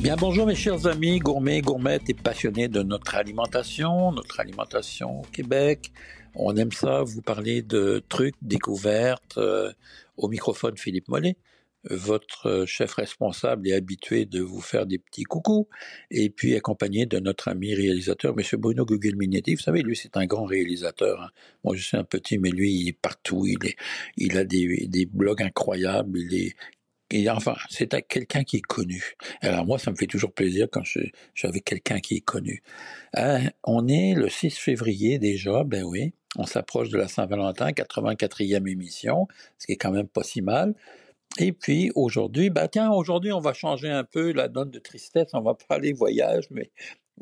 Bien bonjour mes chers amis gourmets, gourmettes et passionnés de notre alimentation, notre alimentation au Québec. On aime ça, vous parler de trucs, découvertes. Euh, au microphone Philippe Mollet, votre chef responsable et habitué de vous faire des petits coucous, et puis accompagné de notre ami réalisateur, M. Bruno Gugelminetti. Vous savez, lui, c'est un grand réalisateur. Hein. Moi, je suis un petit, mais lui, il est partout. Il, est, il a des, des blogs incroyables. Il est et enfin, c'est quelqu'un qui est connu. Alors moi, ça me fait toujours plaisir quand je, suis avec quelqu'un qui est connu. Hein, on est le 6 février déjà, ben oui, on s'approche de la Saint-Valentin, 84e émission, ce qui est quand même pas si mal. Et puis aujourd'hui, ben tiens, aujourd'hui on va changer un peu la donne de tristesse, on va parler voyage, mais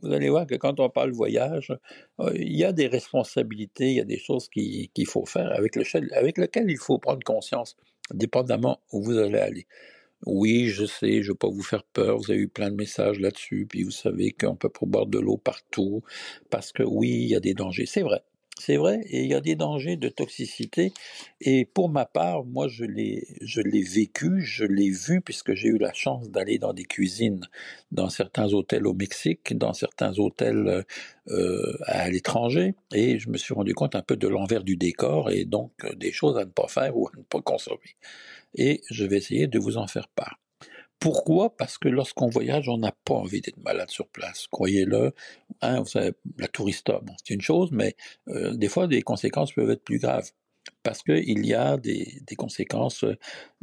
vous allez voir que quand on parle voyage, euh, il y a des responsabilités, il y a des choses qu'il faut faire avec, le, avec lesquelles il faut prendre conscience dépendamment où vous allez aller. Oui, je sais, je ne veux pas vous faire peur, vous avez eu plein de messages là-dessus, puis vous savez qu'on peut boire de l'eau partout, parce que oui, il y a des dangers. C'est vrai, c'est vrai, et il y a des dangers de toxicité. Et pour ma part, moi, je l'ai, vécu, je l'ai vu, puisque j'ai eu la chance d'aller dans des cuisines, dans certains hôtels au Mexique, dans certains hôtels euh, à l'étranger, et je me suis rendu compte un peu de l'envers du décor, et donc euh, des choses à ne pas faire ou à ne pas consommer. Et je vais essayer de vous en faire part. Pourquoi? Parce que lorsqu'on voyage, on n'a pas envie d'être malade sur place. Croyez-le. Hein, vous savez, la tourista, c'est une chose, mais euh, des fois, des conséquences peuvent être plus graves. Parce qu'il y a des, des, conséquences euh,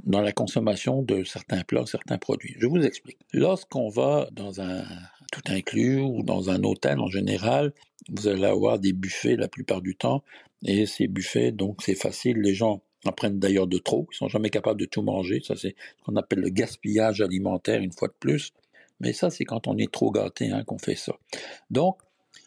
dans la consommation de certains plats, certains produits. Je vous explique. Lorsqu'on va dans un tout inclus ou dans un hôtel en général, vous allez avoir des buffets la plupart du temps. Et ces buffets, donc c'est facile, les gens en prennent d'ailleurs de trop, ils sont jamais capables de tout manger, ça c'est ce qu'on appelle le gaspillage alimentaire une fois de plus, mais ça c'est quand on est trop gâté hein, qu'on fait ça. Donc,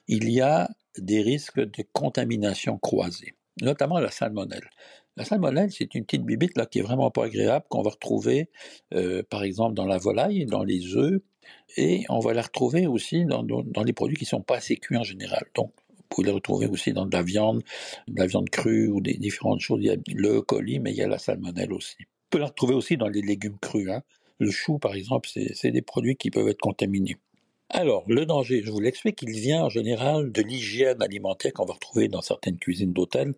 il y a des risques de contamination croisée, notamment la salmonelle. La salmonelle, c'est une petite bibite là qui est vraiment pas agréable qu'on va retrouver, euh, par exemple, dans la volaille, dans les œufs, et on va la retrouver aussi dans, dans, dans les produits qui sont pas assez cuits en général. Donc, pouvez les retrouver aussi dans de la viande, de la viande crue ou des différentes choses. Il y a le colis, mais il y a la salmonelle aussi. On peut la retrouver aussi dans les légumes crus. Hein. Le chou, par exemple, c'est des produits qui peuvent être contaminés. Alors, le danger, je vous l'explique, il vient en général de l'hygiène alimentaire qu'on va retrouver dans certaines cuisines d'hôtel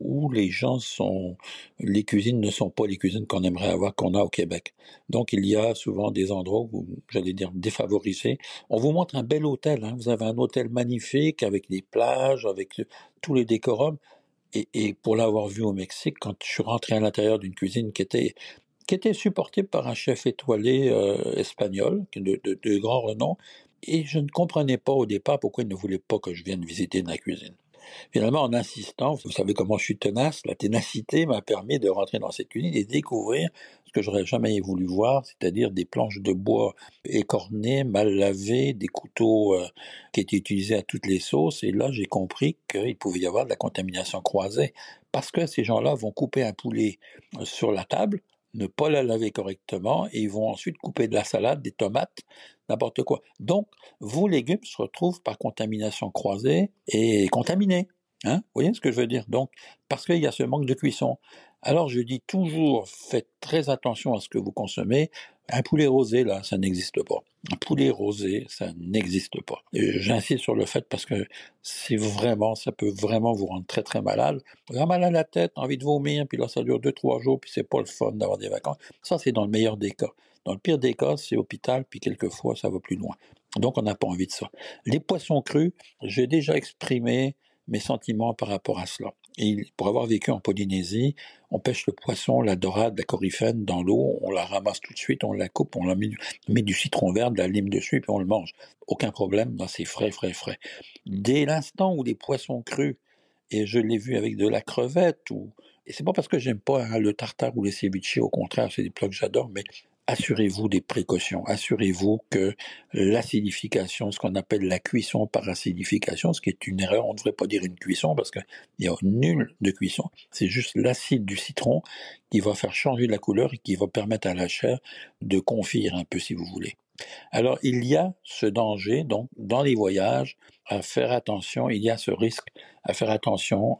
où les gens sont, les cuisines ne sont pas les cuisines qu'on aimerait avoir, qu'on a au Québec. Donc il y a souvent des endroits j'allais dire, défavorisés. On vous montre un bel hôtel, hein. vous avez un hôtel magnifique avec des plages, avec tous les décorums. Et, pour l'avoir vu au Mexique, quand je suis rentré à l'intérieur d'une cuisine qui était qui était supportée par un chef étoilé euh, espagnol de, de, de grand renom, et je ne comprenais pas au départ pourquoi il ne voulait pas que je vienne visiter la cuisine. Finalement, en insistant, vous savez comment je suis tenace, la ténacité m'a permis de rentrer dans cette cuisine et découvrir ce que j'aurais jamais voulu voir, c'est-à-dire des planches de bois écornées, mal lavées, des couteaux euh, qui étaient utilisés à toutes les sauces. Et là, j'ai compris qu'il pouvait y avoir de la contamination croisée parce que ces gens-là vont couper un poulet sur la table, ne pas la laver correctement et ils vont ensuite couper de la salade, des tomates, n'importe quoi. Donc, vos légumes se retrouvent par contamination croisée et contaminés. Hein Vous voyez ce que je veux dire? Donc, parce qu'il y a ce manque de cuisson. Alors, je dis toujours, faites très attention à ce que vous consommez. Un poulet rosé, là, ça n'existe pas. Un poulet rosé, ça n'existe pas. J'insiste sur le fait parce que c'est vraiment, ça peut vraiment vous rendre très très malade. Vous avez mal à la tête, envie de vomir, puis là ça dure deux trois jours, puis c'est pas le fun d'avoir des vacances. Ça c'est dans le meilleur des cas. Dans le pire des cas, c'est hôpital, puis quelquefois ça va plus loin. Donc on n'a pas envie de ça. Les poissons crus, j'ai déjà exprimé mes sentiments par rapport à cela. Pour avoir vécu en Polynésie, on pêche le poisson, la dorade, la coryphène dans l'eau, on la ramasse tout de suite, on la coupe, on la met, met du citron vert, de la lime dessus, puis on le mange. Aucun problème, c'est frais, frais, frais. Dès l'instant où les poissons crus, et je l'ai vu avec de la crevette, ou et c'est pas parce que j'aime pas hein, le tartare ou les ceviches, au contraire, c'est des plats que j'adore, mais assurez-vous des précautions. Assurez-vous que l'acidification, ce qu'on appelle la cuisson par acidification, ce qui est une erreur, on ne devrait pas dire une cuisson parce qu'il n'y a nul de cuisson. C'est juste l'acide du citron qui va faire changer la couleur et qui va permettre à la chair de confire un peu si vous voulez. Alors il y a ce danger donc dans les voyages à faire attention, il y a ce risque à faire attention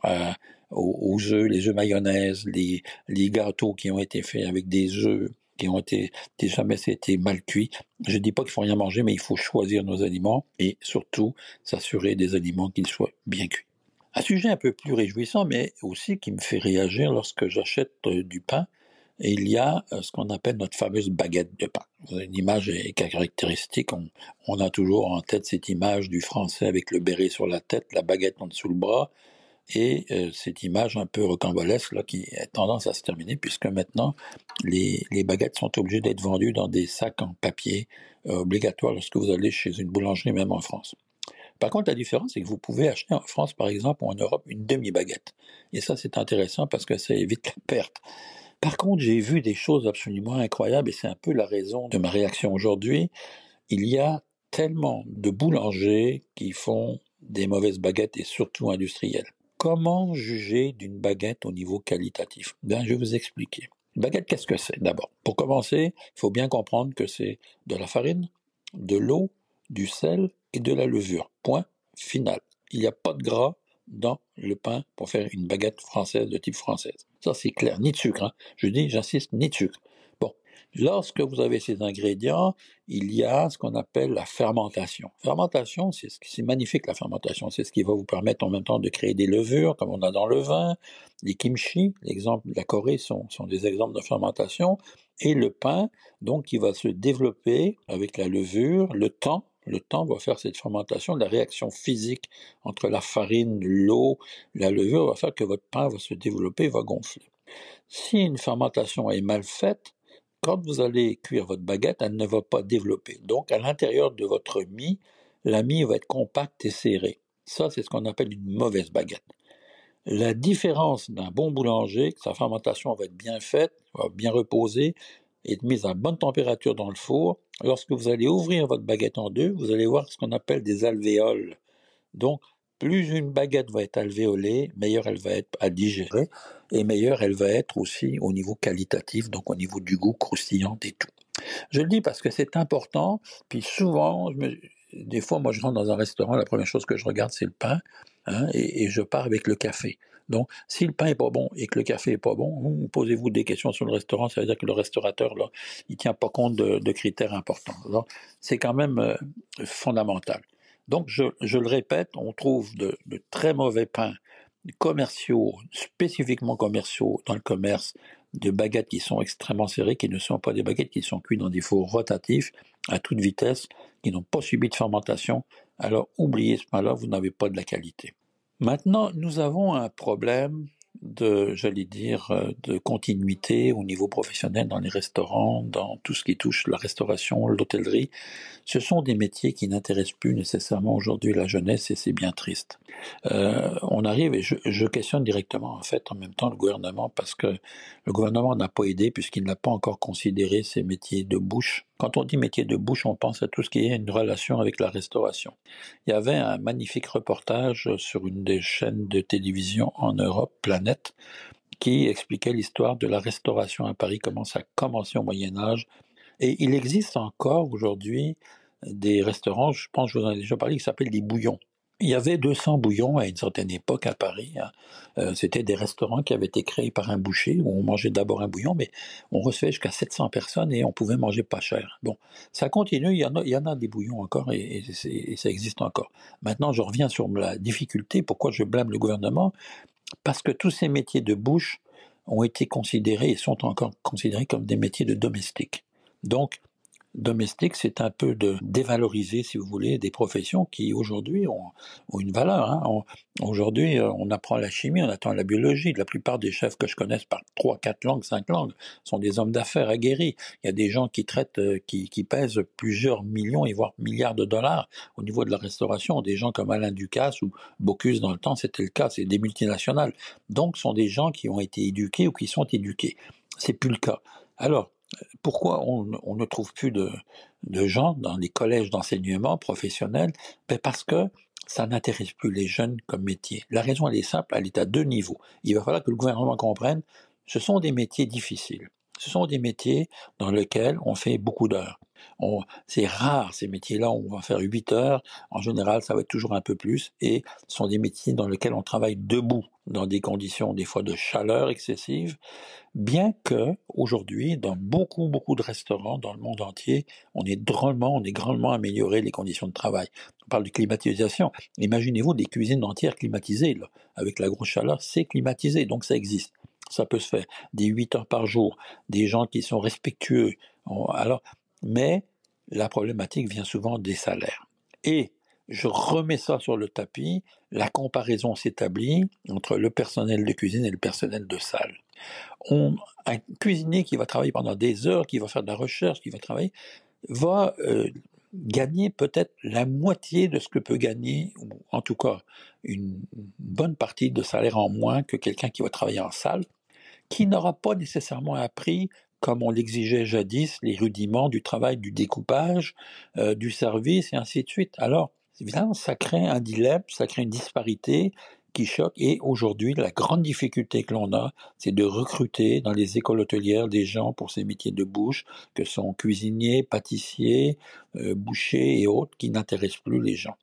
aux, œufs, les œufs mayonnaise, les, les gâteaux qui ont été faits avec des œufs qui ont été, jamais été mal cuits. Je dis pas qu'il faut rien manger, mais il faut choisir nos aliments et surtout s'assurer des aliments qu'ils soient bien cuits. Un sujet un peu plus réjouissant, mais aussi qui me fait réagir lorsque j'achète euh, du pain, il y a euh, ce qu'on appelle notre fameuse baguette de pain. Une image caractéristique, on, a toujours en tête cette image du français avec le béret sur la tête, la baguette en dessous le bras, et euh, cette image un peu rocambolesque là, qui a tendance à se terminer, puisque maintenant les, baguettes sont obligées d'être vendues dans des sacs en papier euh, obligatoires lorsque vous allez chez une boulangerie, même en France. Par contre, la différence, c'est que vous pouvez acheter en France, par exemple, ou en Europe, une demi-baguette. Et ça, c'est intéressant parce que ça évite la perte. Par contre, j'ai vu des choses absolument incroyables et c'est un peu la raison de ma réaction aujourd'hui. Il y a tellement de boulangers qui font des mauvaises baguettes et surtout industrielles. Comment juger d'une baguette au niveau qualitatif? Ben, je vais vous expliquer. Une baguette, qu'est-ce que c'est? D'abord, pour commencer, il faut bien comprendre que c'est de la farine, de l'eau, du sel et de la levure. Point final. Il n'y a pas de gras, dans le pain pour faire une baguette française de type française. Ça, c'est clair. Ni de sucre. Hein. Je dis, j'insiste, ni de sucre. Lorsque vous avez ces ingrédients, il y a ce qu'on appelle la fermentation. Fermentation, c'est c'est magnifique la fermentation. C'est ce qui va vous permettre en même temps de créer des levures, comme on a dans le vin. Les kimchi, l'exemple de la Corée, sont, sont des exemples de fermentation. Et le pain, donc, qui va se développer avec la levure, le temps, le temps va faire cette fermentation, la réaction physique entre la farine, l'eau, la levure va faire que votre pain va se développer, va gonfler. Si une fermentation est mal faite, quand vous allez cuire votre baguette, elle ne va pas développer. Donc, à l'intérieur de votre mie, la mie va être compacte et serrée. Ça, c'est ce qu'on appelle une mauvaise baguette. La différence d'un bon boulanger, que sa fermentation va être bien faite, va bien reposer, est mise à bonne température dans le four, lorsque vous allez ouvrir votre baguette en deux, vous allez voir ce qu'on appelle des alvéoles. Donc, plus une baguette va être alvéolée, meilleure elle va être à digérer, et meilleure elle va être aussi au niveau qualitatif, donc au niveau du goût croustillant et tout. Je le dis parce que c'est important, puis souvent, des fois, moi je rentre dans un restaurant, la première chose que je regarde c'est le pain, hein, et, je pars avec le café. Donc, si le pain est pas bon et que le café est pas bon, posez-vous des questions sur le restaurant, ça veut dire que le restaurateur, là, il tient pas compte de, critères importants. C'est quand même euh, fondamental. Donc, je, le répète, on trouve de, très mauvais pains commerciaux, spécifiquement commerciaux dans le commerce, de baguettes qui sont extrêmement serrées, qui ne sont pas des baguettes qui sont cuites dans des fours rotatifs à toute vitesse, qui n'ont pas subi de fermentation. Alors, oubliez ce pain-là, vous n'avez pas de la qualité. Maintenant, nous avons un problème de, j'allais dire, euh, de continuité au niveau professionnel dans les restaurants, dans tout ce qui touche la restauration, l'hôtellerie. Ce sont des métiers qui n'intéressent plus nécessairement aujourd'hui la jeunesse et c'est bien triste. Euh, on arrive et je, je, questionne directement en fait en même temps le gouvernement parce que le gouvernement n'a pas aidé puisqu'il n'a pas encore considéré ces métiers de bouche. Quand on dit métier de bouche, on pense à tout ce qui est une relation avec la restauration. Il y avait un magnifique reportage sur une des chaînes de télévision en Europe, Planète, qui expliquait l'histoire de la restauration à Paris, comment ça a commencé au Moyen Âge. Et il existe encore aujourd'hui des restaurants, je pense que je vous en ai déjà parlé, qui s'appellent des bouillons. Il y avait 200 bouillons à une certaine époque à Paris. Hein. Euh, c'était des restaurants qui avaient été créés par un boucher où on mangeait d'abord un bouillon, mais on recevait jusqu'à 700 personnes et on pouvait manger pas cher. Bon, ça continue. Il y en a, il y en a des bouillons encore et, ça existe encore. Maintenant, je reviens sur la difficulté. Pourquoi je blâme le gouvernement? Parce que tous ces métiers de bouche ont été considérés et sont encore considérés comme des métiers de domestique. Donc, domestique, c'est un peu de dévaloriser, si vous voulez, des professions qui aujourd'hui ont, une valeur. Hein. Aujourd'hui, euh, on apprend la chimie, on apprend la biologie. La plupart des chefs que je connaisse par trois, quatre langues, cinq langues, sont des hommes d'affaires aguerris. Il y a des gens qui traitent, euh, qui, qui pèsent plusieurs millions et voire milliards de dollars au niveau de la restauration. Des gens comme Alain Ducasse ou Bocuse dans le temps, c'était le cas, c'est des multinationales. Donc, sont des gens qui ont été éduqués ou qui sont éduqués. C'est plus le cas. Alors, pourquoi on, ne trouve plus de, gens dans les collèges d'enseignement professionnel? Ben Parce que ça n'intéresse plus les jeunes comme métier. La raison, elle est simple, elle est à deux niveaux. Il va falloir que le gouvernement comprenne, ce sont des métiers difficiles. Ce sont des métiers dans lesquels on fait beaucoup d'heures. C'est rare ces métiers-là on va faire 8 heures. En général, ça va être toujours un peu plus. Et ce sont des métiers dans lesquels on travaille debout, dans des conditions des fois de chaleur excessive. Bien que aujourd'hui, dans beaucoup beaucoup de restaurants dans le monde entier, on est drôlement, on est grandement amélioré les conditions de travail. On parle de climatisation. Imaginez-vous des cuisines entières climatisées avec la grosse chaleur, c'est climatisé, donc ça existe ça peut se faire, des 8 heures par jour, des gens qui sont respectueux. Alors, mais la problématique vient souvent des salaires. Et je remets ça sur le tapis, la comparaison s'établit entre le personnel de cuisine et le personnel de salle. On, un cuisinier qui va travailler pendant des heures, qui va faire de la recherche, qui va travailler, va euh, gagner peut-être la moitié de ce que peut gagner, ou en tout cas une bonne partie de salaire en moins que quelqu'un qui va travailler en salle qui n'aura pas nécessairement appris, comme on l'exigeait jadis, les rudiments du travail, du découpage, euh, du service, et ainsi de suite. Alors, évidemment, ça crée un dilemme, ça crée une disparité qui choque, et aujourd'hui, la grande difficulté que l'on a, c'est de recruter dans les écoles hôtelières des gens pour ces métiers de bouche, que sont cuisiniers, pâtissiers, euh, bouchers et autres, qui n'intéressent plus les gens.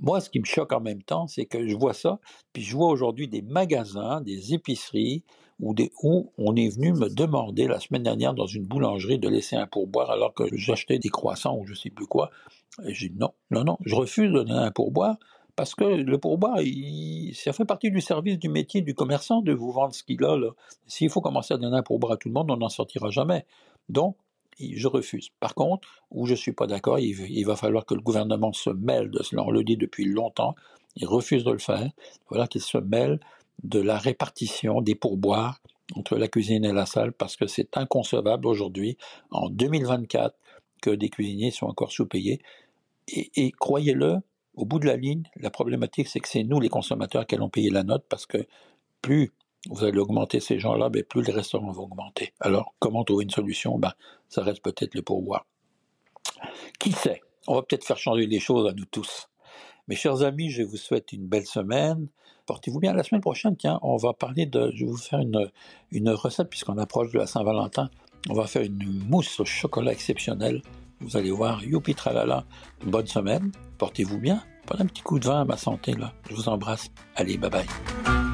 Moi, ce qui me choque en même temps, c'est que je vois ça, puis je vois aujourd'hui des magasins, des épiceries où, on est venu me demander la semaine dernière dans une boulangerie de laisser un pourboire alors que j'achetais des croissants ou je sais plus quoi. Et j'ai dit non, non, non, je refuse de donner un pourboire parce que le pourboire, ça fait partie du service du métier du commerçant de vous vendre ce qu'il a. S'il faut commencer à donner un pourboire à tout le monde, on n'en sortira jamais. Donc, je refuse. Par contre, où je suis pas d'accord, il, va falloir que le gouvernement se mêle de cela. On le dit depuis longtemps. Il refuse de le faire. Voilà qu'il se mêle de la répartition des pourboires entre la cuisine et la salle parce que c'est inconcevable aujourd'hui, en 2024, que des cuisiniers sont encore sous-payés. Et, croyez-le, au bout de la ligne, la problématique, c'est que c'est nous, les consommateurs, qui allons payer la note parce que plus vous allez augmenter ces gens-là, ben, plus les restaurants vont augmenter. Alors, comment trouver une solution? Ben, Ça reste peut-être le pourboire. Qui sait? On va peut-être faire changer les choses à nous tous. Mes chers amis, je vous souhaite une belle semaine. Portez-vous bien. La semaine prochaine, tiens, on va parler de. Je vais vous faire une, une recette puisqu'on approche de la Saint-Valentin. On va faire une mousse au chocolat exceptionnelle. Vous allez voir, youpi tralala. Bonne semaine. Portez-vous bien. Prenez un petit coup de vin à ma santé, là. Je vous embrasse. Allez, bye bye.